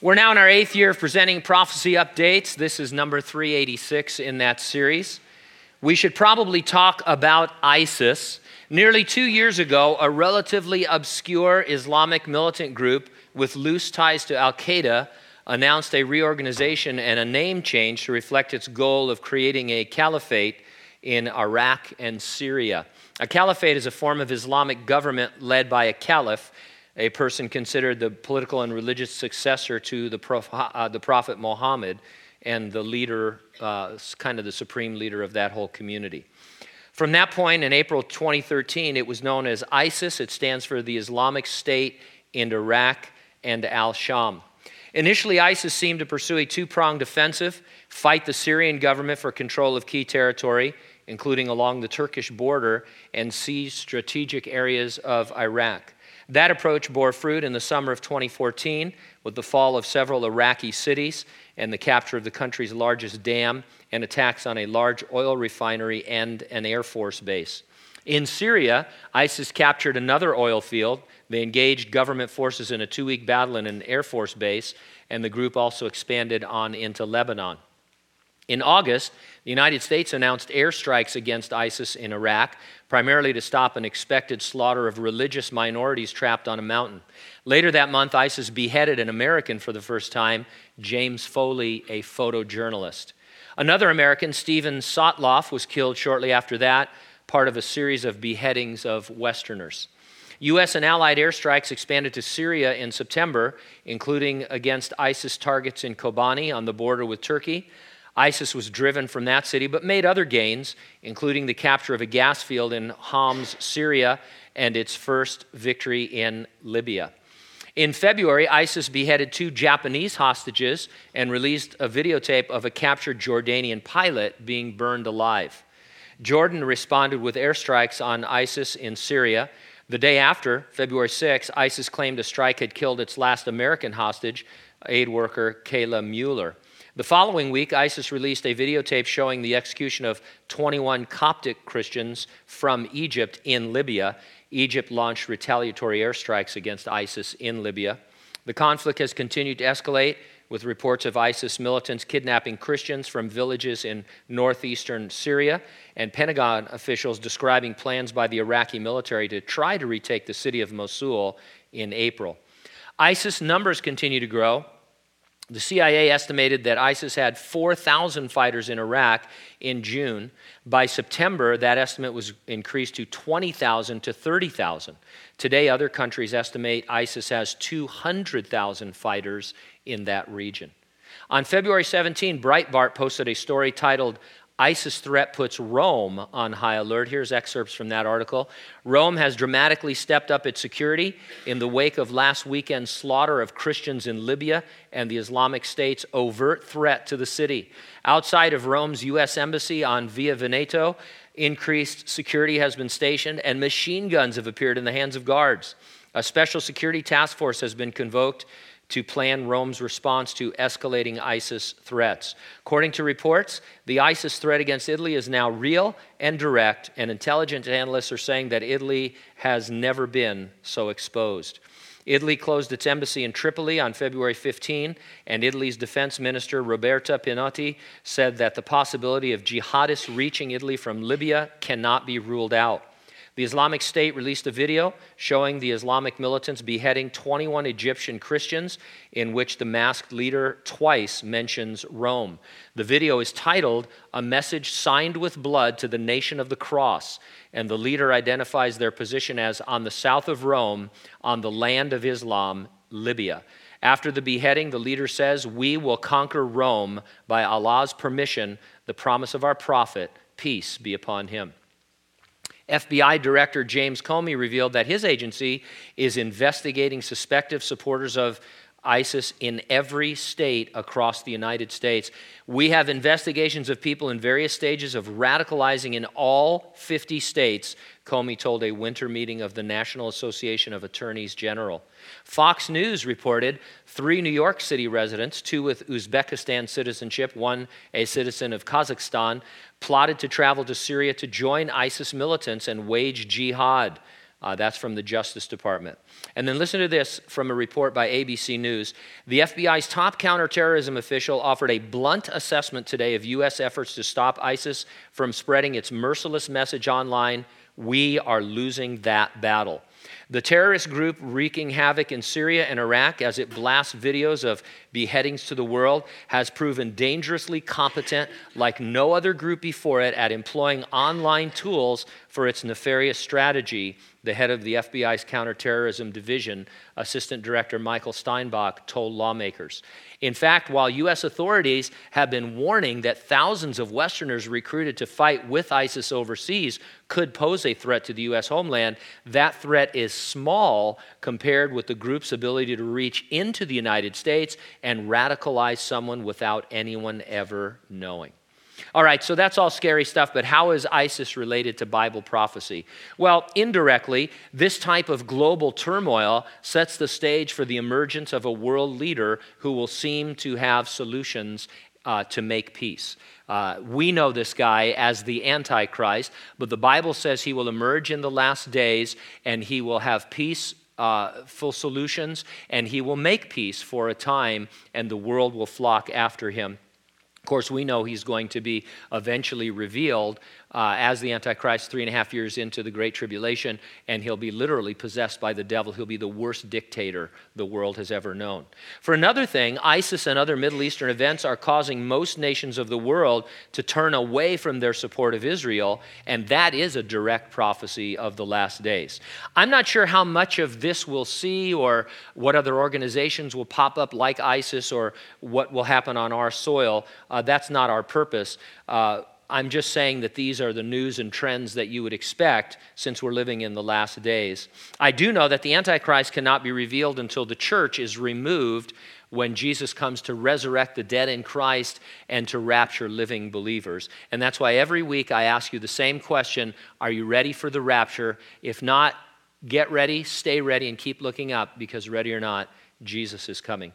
We're now in our eighth year of presenting prophecy updates. This is number 386 in that series. We should probably talk about ISIS. Nearly two years ago, a relatively obscure Islamic militant group with loose ties to Al Qaeda announced a reorganization and a name change to reflect its goal of creating a caliphate in Iraq and Syria. A caliphate is a form of Islamic government led by a caliph a person considered the political and religious successor to the, Prophet, uh, the Prophet Muhammad and the leader, uh, kind of the supreme leader of that whole community. From that point in April 2013, it was known as ISIS. It stands for the Islamic State in Iraq and Al Sham. Initially, ISIS seemed to pursue a two pronged offensive fight the Syrian government for control of key territory, including along the Turkish border, and seize strategic areas of Iraq. That approach bore fruit in the summer of 2014 with the fall of several Iraqi cities and the capture of the country's largest dam and attacks on a large oil refinery and an Air Force base. In Syria, ISIS captured another oil field. They engaged government forces in a two week battle in an Air Force base, and the group also expanded on into Lebanon. In August, the United States announced airstrikes against ISIS in Iraq, primarily to stop an expected slaughter of religious minorities trapped on a mountain. Later that month, ISIS beheaded an American for the first time, James Foley, a photojournalist. Another American, Steven Sotloff, was killed shortly after that, part of a series of beheadings of Westerners. U.S. and allied airstrikes expanded to Syria in September, including against ISIS targets in Kobani on the border with Turkey. ISIS was driven from that city, but made other gains, including the capture of a gas field in Homs, Syria, and its first victory in Libya. In February, ISIS beheaded two Japanese hostages and released a videotape of a captured Jordanian pilot being burned alive. Jordan responded with airstrikes on ISIS in Syria. The day after, February 6, ISIS claimed a strike had killed its last American hostage, aid worker Kayla Mueller. The following week, ISIS released a videotape showing the execution of 21 Coptic Christians from Egypt in Libya. Egypt launched retaliatory airstrikes against ISIS in Libya. The conflict has continued to escalate, with reports of ISIS militants kidnapping Christians from villages in northeastern Syria, and Pentagon officials describing plans by the Iraqi military to try to retake the city of Mosul in April. ISIS numbers continue to grow. The CIA estimated that ISIS had 4,000 fighters in Iraq in June. By September, that estimate was increased to 20,000 to 30,000. Today, other countries estimate ISIS has 200,000 fighters in that region. On February 17, Breitbart posted a story titled ISIS threat puts Rome on high alert. Here's excerpts from that article. Rome has dramatically stepped up its security in the wake of last weekend's slaughter of Christians in Libya and the Islamic State's overt threat to the city. Outside of Rome's U.S. Embassy on Via Veneto, increased security has been stationed and machine guns have appeared in the hands of guards. A special security task force has been convoked to plan Rome's response to escalating ISIS threats. According to reports, the ISIS threat against Italy is now real and direct, and intelligence analysts are saying that Italy has never been so exposed. Italy closed its embassy in Tripoli on February 15, and Italy's defense minister Roberta Pinotti said that the possibility of jihadists reaching Italy from Libya cannot be ruled out. The Islamic State released a video showing the Islamic militants beheading 21 Egyptian Christians, in which the masked leader twice mentions Rome. The video is titled, A Message Signed with Blood to the Nation of the Cross, and the leader identifies their position as on the south of Rome, on the land of Islam, Libya. After the beheading, the leader says, We will conquer Rome by Allah's permission, the promise of our prophet, peace be upon him. FBI Director James Comey revealed that his agency is investigating suspected supporters of ISIS in every state across the United States. We have investigations of people in various stages of radicalizing in all 50 states, Comey told a winter meeting of the National Association of Attorneys General. Fox News reported three New York City residents, two with Uzbekistan citizenship, one a citizen of Kazakhstan, plotted to travel to Syria to join ISIS militants and wage jihad. Uh, that's from the Justice Department. And then listen to this from a report by ABC News. The FBI's top counterterrorism official offered a blunt assessment today of U.S. efforts to stop ISIS from spreading its merciless message online. We are losing that battle. The terrorist group wreaking havoc in Syria and Iraq as it blasts videos of beheadings to the world has proven dangerously competent, like no other group before it, at employing online tools for its nefarious strategy the head of the FBI's counterterrorism division, Assistant Director Michael Steinbach, told lawmakers. In fact, while U.S. authorities have been warning that thousands of Westerners recruited to fight with ISIS overseas could pose a threat to the U.S. homeland, that threat is small compared with the group's ability to reach into the United States and radicalize someone without anyone ever knowing. All right, so that's all scary stuff, but how is ISIS related to Bible prophecy? Well, indirectly, this type of global turmoil sets the stage for the emergence of a world leader who will seem to have solutions uh, to make peace. Uh, we know this guy as the Antichrist, but the Bible says he will emerge in the last days and he will have peace uh, full solutions, and he will make peace for a time, and the world will flock after him. Of course, we know he's going to be eventually revealed uh, as the Antichrist three and a half years into the Great Tribulation, and he'll be literally possessed by the devil. He'll be the worst dictator the world has ever known. For another thing, ISIS and other Middle Eastern events are causing most nations of the world to turn away from their support of Israel, and that is a direct prophecy of the last days. I'm not sure how much of this we'll see or what other organizations will pop up like ISIS or what will happen on our soil. Uh, that's not our purpose. Uh, I'm just saying that these are the news and trends that you would expect since we're living in the last days. I do know that the Antichrist cannot be revealed until the church is removed when Jesus comes to resurrect the dead in Christ and to rapture living believers. And that's why every week I ask you the same question Are you ready for the rapture? If not, get ready, stay ready, and keep looking up because, ready or not, Jesus is coming.